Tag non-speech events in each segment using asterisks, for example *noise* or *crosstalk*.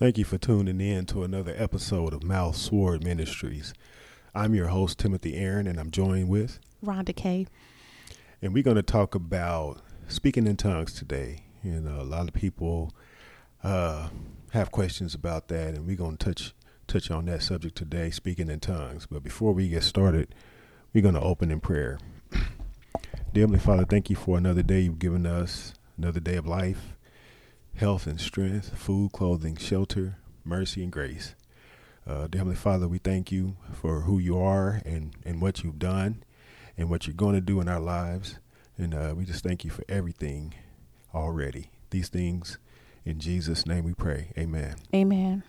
Thank you for tuning in to another episode of Mouth Sword Ministries. I'm your host, Timothy Aaron, and I'm joined with Rhonda K. And we're going to talk about speaking in tongues today. You know, a lot of people uh, have questions about that, and we're going to touch touch on that subject today, speaking in tongues. But before we get started, we're going to open in prayer. *clears throat* Dear Heavenly Father, thank you for another day you've given us, another day of life health and strength, food, clothing, shelter, mercy, and grace. Uh, dear Heavenly Father, we thank you for who you are and, and what you've done and what you're going to do in our lives. And uh, we just thank you for everything already. These things in Jesus' name we pray. Amen. Amen.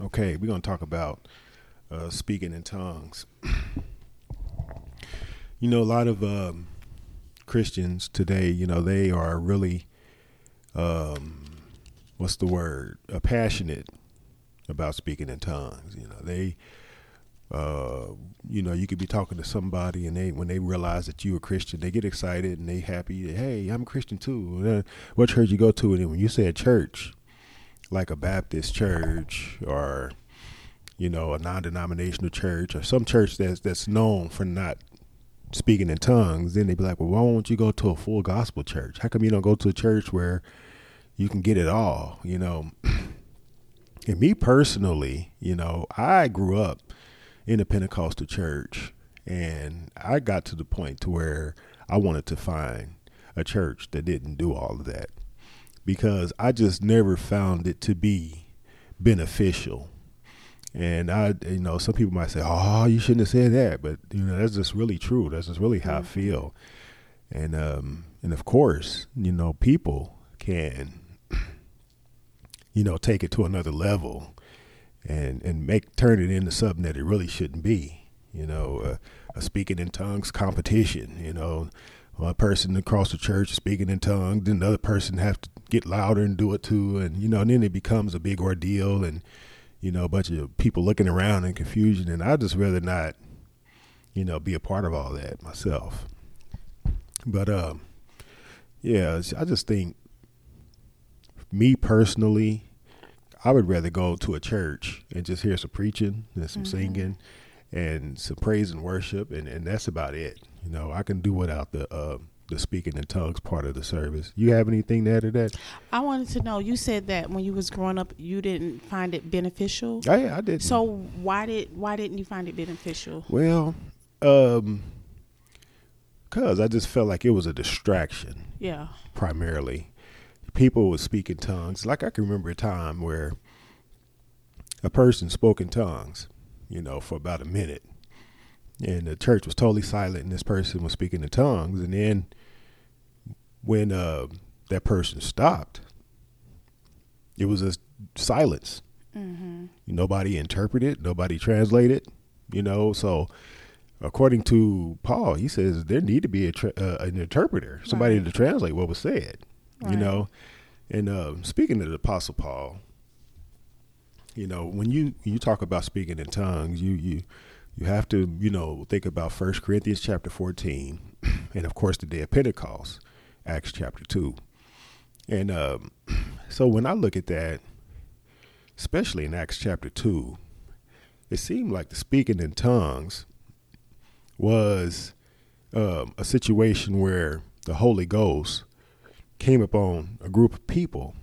Okay, we're going to talk about uh, speaking in tongues. *clears throat* you know, a lot of um, Christians today, you know, they are really um, what's the word? Uh, passionate about speaking in tongues. You know, they, uh, you know, you could be talking to somebody and they, when they realize that you're a Christian, they get excited and they happy. Hey, I'm a Christian too. What church you go to? And when you say a church, like a Baptist church or, you know, a non-denominational church or some church that's that's known for not speaking in tongues, then they'd be like, well, why won't you go to a full gospel church? How come you don't go to a church where you can get it all, you know. *clears throat* and me personally, you know, I grew up in a Pentecostal church and I got to the point to where I wanted to find a church that didn't do all of that because I just never found it to be beneficial. And I, you know, some people might say, "Oh, you shouldn't have said that," but you know, that's just really true. That's just really how mm-hmm. I feel. And um, and of course, you know, people can you know, take it to another level and and make turn it into something that it really shouldn't be. You know, uh, a speaking in tongues competition. You know, one person across the church speaking in tongues, then the other person have to get louder and do it too, and you know, and then it becomes a big ordeal, and you know, a bunch of people looking around in confusion. And I just rather not, you know, be a part of all that myself. But um, yeah, I just think me personally, I would rather go to a church and just hear some preaching and some mm-hmm. singing and some praise and worship, and, and that's about it. You know, I can do without the uh, the speaking in tongues part of the service. You have anything to add to that? I wanted to know. You said that when you was growing up, you didn't find it beneficial. Oh, yeah, I did. So why did why didn't you find it beneficial? Well, um, cause I just felt like it was a distraction. Yeah. Primarily, people would speak in tongues. Like I can remember a time where a person spoke in tongues, you know, for about a minute. And the church was totally silent and this person was speaking in tongues. And then when uh, that person stopped, it was a silence. Mm-hmm. Nobody interpreted, nobody translated, you know. So, according to Paul, he says there need to be a tra- uh, an interpreter, somebody right. to translate what was said. Right. You know, and uh, speaking of the Apostle Paul, you know, when you you talk about speaking in tongues, you you you have to you know think about First Corinthians chapter fourteen, *clears throat* and of course the day of Pentecost, Acts chapter two, and um, *clears throat* so when I look at that, especially in Acts chapter two, it seemed like the speaking in tongues was um, a situation where the Holy Ghost came upon a group of people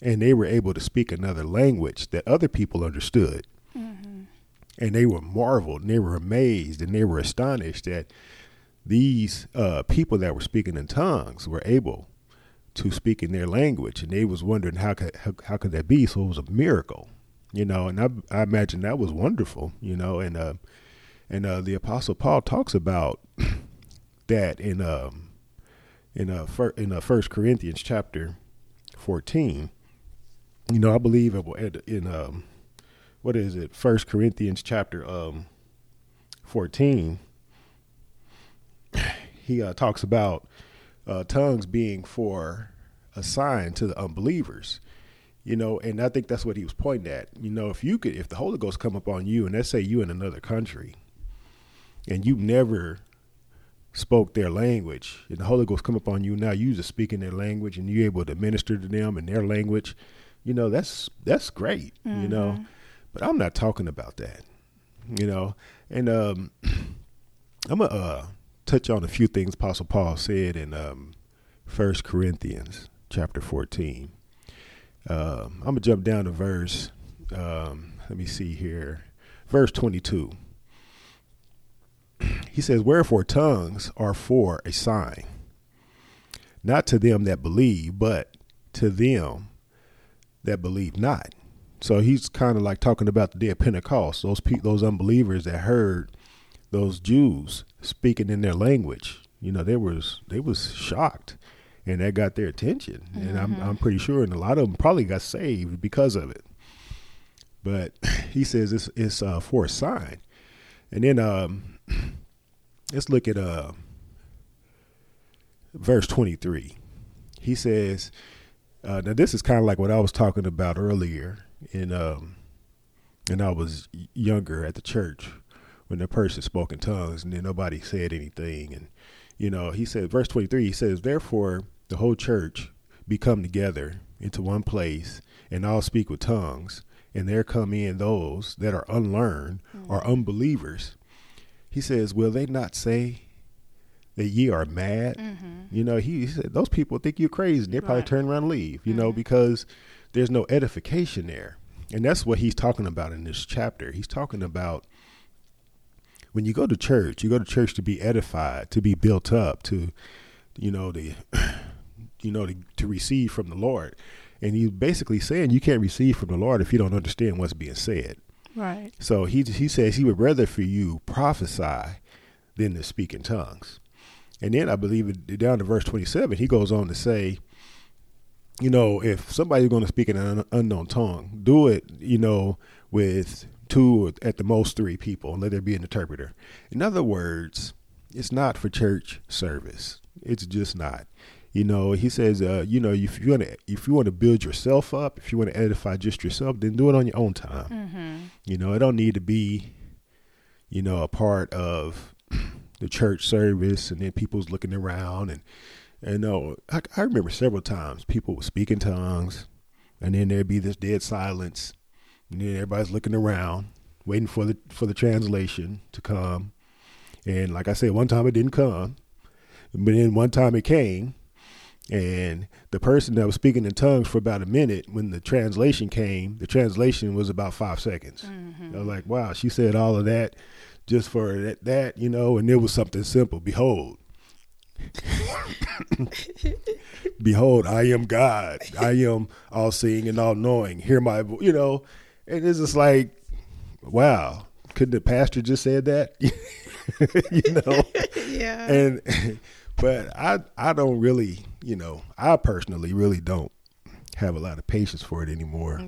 and they were able to speak another language that other people understood. Mm-hmm. And they were marveled and they were amazed and they were astonished that these uh, people that were speaking in tongues were able to speak in their language. And they was wondering how could, how, how could that be? So it was a miracle, you know, and I, I imagine that was wonderful, you know, and, uh, and uh, the apostle Paul talks about *clears throat* that in um, in uh fir- in uh, First Corinthians chapter fourteen. You know, I believe in um, what is it? First Corinthians chapter um fourteen. He uh, talks about uh, tongues being for a sign to the unbelievers you know and i think that's what he was pointing at you know if you could if the holy ghost come upon you and let's say you in another country and you've never spoke their language and the Holy Ghost come upon you now, you just speaking their language and you're able to minister to them in their language, you know, that's that's great, you know. But I'm not talking about that, you know. And um, *clears throat* I'm gonna uh, touch on a few things Apostle Paul said in um, First Corinthians chapter 14. Um, I'm gonna jump down to verse. Um, let me see here, verse 22. He says, "Wherefore tongues are for a sign, not to them that believe, but to them that believe not." So he's kind of like talking about the day of Pentecost. Those pe- those unbelievers that heard those Jews speaking in their language, you know, they was they was shocked, and that got their attention. And I'm I'm pretty sure, and a lot of them probably got saved because of it. But *laughs* he says it's it's uh, for a sign, and then um, *clears throat* let's look at uh, verse twenty three. He says, uh, now this is kind of like what I was talking about earlier in um, and I was younger at the church when the person spoke in tongues and then nobody said anything. And you know he said verse 23 he says therefore the whole church be come together into one place and all speak with tongues. And there come in those that are unlearned or unbelievers he says will they not say that ye are mad mm-hmm. you know he, he said those people think you're crazy and they probably Right. turn around and leave you know mm-hmm. because there's no edification there and that's what he's talking about in this chapter he's talking about when you go to church, you go to church to be edified, to be built up, to you know, the *coughs* you know, to, to receive from the Lord. And he's basically saying you can't receive from the Lord if you don't understand what's being said. Right. So he he says he would rather for you prophesy than to speak in tongues. And then I believe it, down to verse 27, he goes on to say, you know, if somebody's going to speak in an un- unknown tongue, do it, you know, with two or at the most three people and let there be an interpreter. In other words, it's not for church service. It's just not. You know, he says, uh, you know, if you want to, if you want to build yourself up, if you want to edify just yourself, then do it on your own time. You know, it don't need to be, you know, a part of *clears throat* the church service and then people's looking around and and no, I, I remember several times people would speak in tongues, and then there'd be this dead silence, and then everybody's looking around, waiting for the for the translation to come. And like I said, one time it didn't come, but then one time it came, and the person that was speaking in tongues for about a minute, when the translation came, the translation was about five seconds. Mm-hmm. I was like, wow, she said all of that just for that, that you know, and it was something simple. Behold, *laughs* Behold, I am God. I am all seeing and all knowing. Hear my, vo-" you know, and it's just like, wow, couldn't the pastor just said that? *laughs* you know, *laughs* Yeah. and but I I don't really, you know, I personally really don't have a lot of patience for it anymore.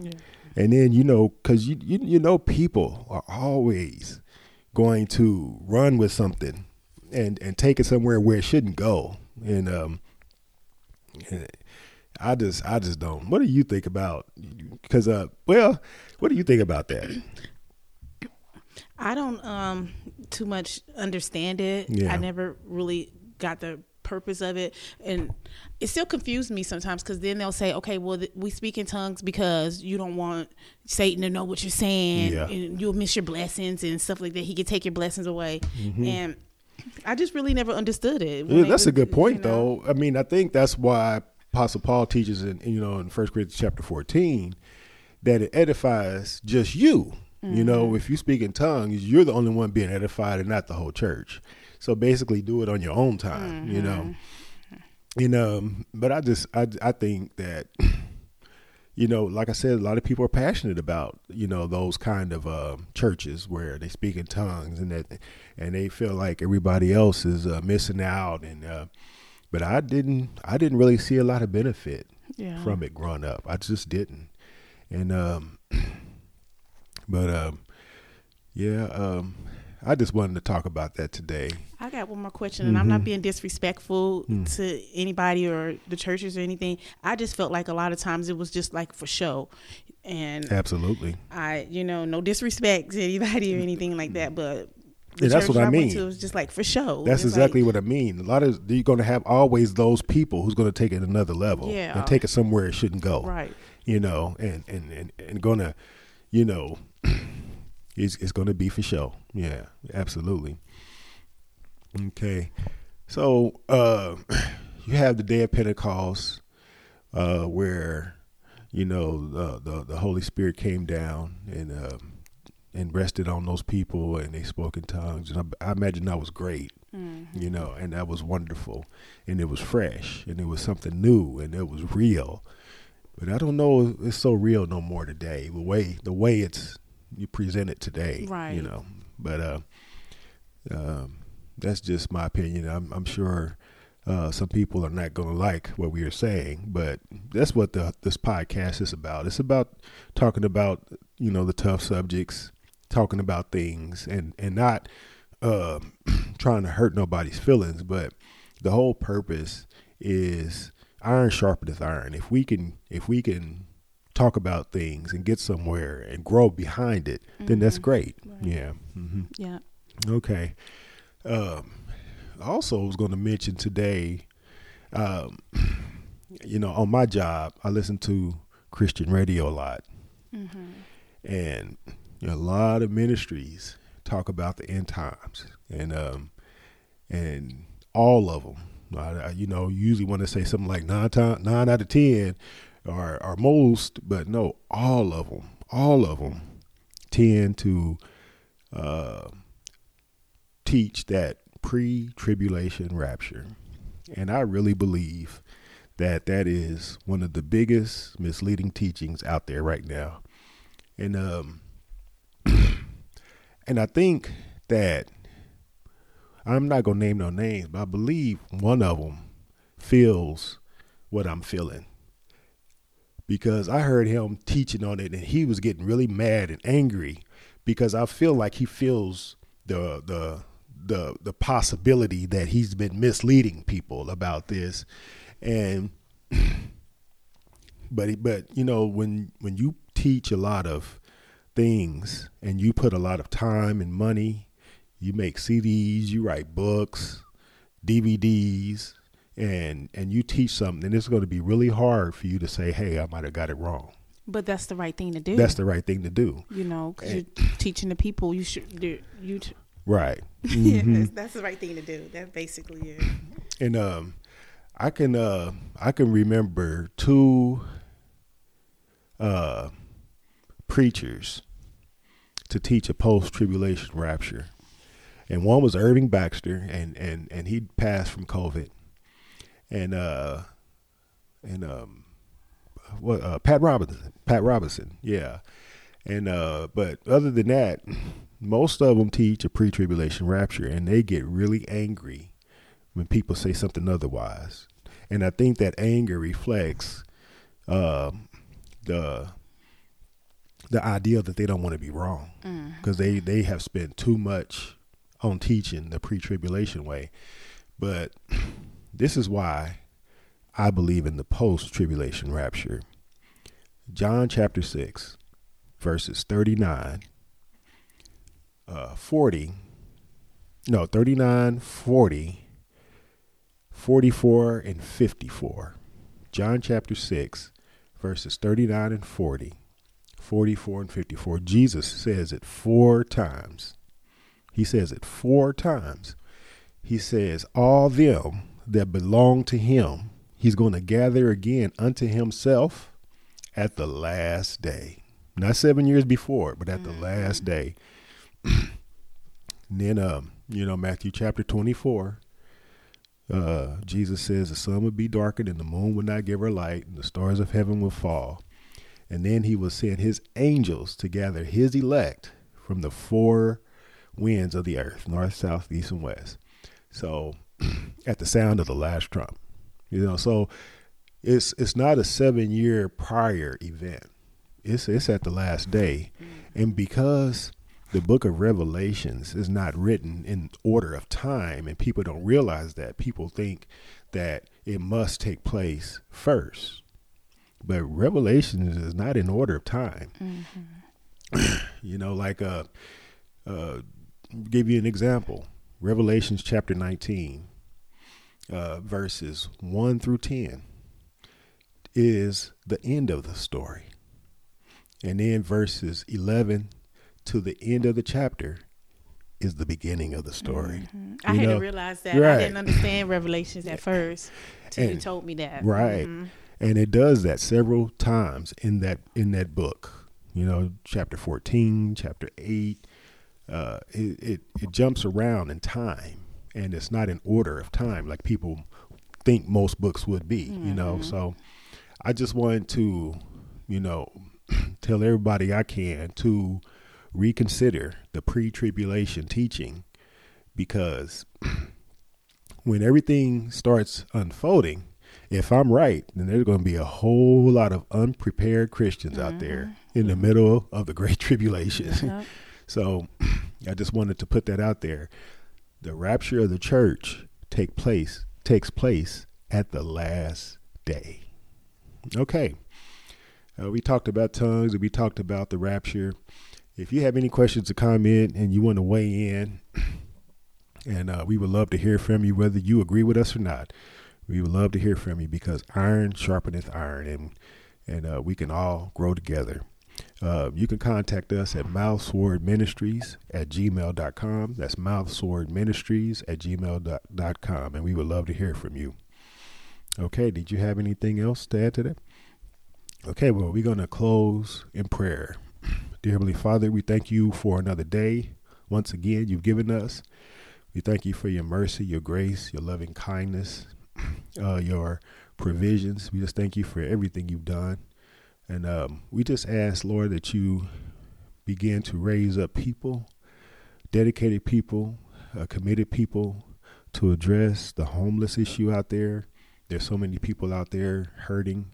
And then you know, because you, you you know, people are always going to run with something and and take it somewhere where it shouldn't go. And um, and I just I just don't. What do you think about? Because uh, well, what do you think about that? I don't um too much understand it. Yeah. I never really got the purpose of it, and it still confused me sometimes because then they'll say, "Okay, well, th- we speak in tongues because you don't want Satan to know what you're saying, Yeah. and you'll miss your blessings and stuff like that. He could take your blessings away." Mm-hmm. And I just really never understood it. Yeah, that's a good point, you know. though. I mean, I think that's why Apostle Paul teaches in you know in First Corinthians chapter fourteen that it edifies just you. You know, if you speak in tongues, you're the only one being edified, and not the whole church. So basically, do it on your own time. You know, and um, but I just I I think that *clears throat* you know, like I said, a lot of people are passionate about you know those kind of um, churches where they speak in tongues and that, and they feel like everybody else is uh, missing out. And uh, but I didn't, I didn't really see a lot of benefit Yeah. from it growing up. I just didn't. And um, *clears throat* but um, yeah, um, I just wanted to talk about that today. I got one more question, and I'm Mm-hmm. not being disrespectful Mm. to anybody or the churches or anything. I just felt like a lot of times it was just like for show, and Absolutely. I, you know, no disrespect to anybody or anything like that, but Yeah, that's what I went mean. To was just like for show. That's exactly like, what I mean. A lot of you're going to have always those people who's going to take it another level Yeah. and take it somewhere it shouldn't go. right. You know, and and and, and going to, you know, it's it's going to be for show. Yeah, absolutely. Okay, so uh, *clears throat* you have the day of Pentecost, uh, where you know the, the the Holy Spirit came down and. Um, and rested on those people, and they spoke in tongues. And I, I imagine that was great Mm-hmm. you know, and that was wonderful, and it was fresh, and it was something new, and it was real. But I don't know if it's so real no more today. The way the way it's you present it today, Right. You know, but uh, um, that's just my opinion. I'm, I'm sure uh, some people are not going to like what we are saying, but that's what the this podcast is about. It's about talking about you know the tough subjects, talking about things, and and not uh, *clears throat* trying to hurt nobody's feelings, but the whole purpose is iron sharpeneth iron. If we can, if we can talk about things and get somewhere and grow behind it, then that's Mhm. great. Right. Yeah. hmm Yeah. Okay. Um, I also was going to mention today, um, *clears throat* you know, on my job, I listen to Christian radio a lot, Mm-hmm. and a lot of ministries talk about the end times, and um, and all of them. I, I, you know, usually want to say something like nine time, nine out of ten, or or most, but no, all of them, all of them tend to uh, teach that pre-tribulation rapture, and I really believe that that is one of the biggest misleading teachings out there right now, and um, *clears throat* and I think that I'm not gonna name no names, but I believe one of them feels what I'm feeling because I heard him teaching on it, and he was getting really mad and angry because I feel like he feels the the the the possibility that he's been misleading people about this, and *clears throat* but but you know when when you teach a lot of things and you put a lot of time and money, you make CDs, you write books, DVDs, and and you teach something, and it's going to be really hard for you to say, "Hey, I might have got it wrong." But that's the right thing to do. That's the right thing to do, you know, because you're teaching the people. You should do you. T- right? yeah, *laughs* Mhm. *laughs* that's, that's the right thing to do. That basically is. and um i can uh i can remember two uh preachers to teach a post-tribulation rapture and one was irvin baxter and and and he passed from covid and uh and um what uh pat robinson pat robinson yeah and uh but other than that most of them teach a pre-tribulation rapture and they get really angry when people say something otherwise. And I think that anger reflects um, the the idea that they don't want to be wrong Mm. because they they have spent too much on teaching the pre-tribulation way. But this is why I believe in the post-tribulation rapture. John chapter 6 verses 39 uh 40 no 39 40 44 and 54. John chapter 6, verses 39 and 40, 44 and 54. Jesus says it four times. He says it four times. He says, All them that belong to him, he's going to gather again unto himself at the last day. Not seven years before, but at the last day. and *clears throat* then, um, you know, Matthew chapter 24, uh, Jesus says the sun would be darkened and the moon would not give her light and the stars of heaven would fall. And then he will send his angels to gather his elect from the four winds of the earth, north, south, east, and west. So *clears throat* at the sound of the last trump. You know, so it's it's not a seven year prior event. It's it's at the last day. And because the book of Revelations is not written in order of time, and people don't realize that. People think that it must take place first. But Revelations is not in order of time. Mm-hmm. *clears throat* You know, like uh, uh, give you an example. Revelations chapter 19, uh, verses 1 through 10 is the end of the story. And then verses 11 to the end of the chapter is the beginning of the story. Mm-hmm. I You had know? to realize that. Right. I didn't understand Revelations at *laughs* first till you told me that. Right. Mhm. And it does that several times in that in that book. You know, chapter 14, chapter 8, uh, it, it it jumps around in time and it's not in order of time like people think most books would be, you know. So I just wanted to, you know, *clears throat* tell everybody I can to reconsider the pre-tribulation teaching because *clears throat* when everything starts unfolding, if I'm right, then there's going to be a whole lot of unprepared Christians out there in the middle of the great *laughs* tribulation. Yep. So *clears throat* I just wanted to put that out there. The rapture of the church take place takes place at the last day. Okay. Uh, we talked about tongues and we talked about the rapture. If you have any questions or comment and you want to weigh in, *clears throat* and uh, we would love to hear from you, whether you agree with us or not. We would love to hear from you because iron sharpeneth iron, and and uh, we can all grow together. Uh, you can contact us at mouthswordministries at gmail.com. That's mouthswordministries at gmail.com, and we would love to hear from you. Okay, did you have anything else to add to that? Okay, well, we're going to close in prayer. *clears throat* Dear Heavenly Father, we thank you for another day. Once again, you've given us. We thank you for your mercy, your grace, your loving kindness, *clears throat* uh, your provisions. We just thank you for everything you've done. And um, we just ask, Lord, that you begin to raise up people, dedicated people, uh, committed people to address the homeless issue out there. There's so many people out there hurting,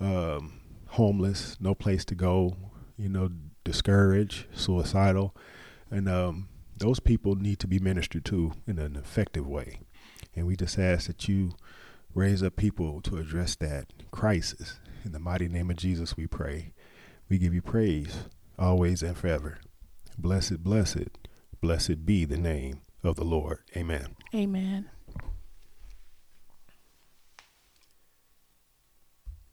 um, homeless, no place to go, you know, discouraged, suicidal. And um, those people need to be ministered to in an effective way. And we just ask that you raise up people to address that crisis. In the mighty name of Jesus, we pray. We give you praise always and forever. Blessed, blessed, blessed be the name of the Lord. Amen. Amen.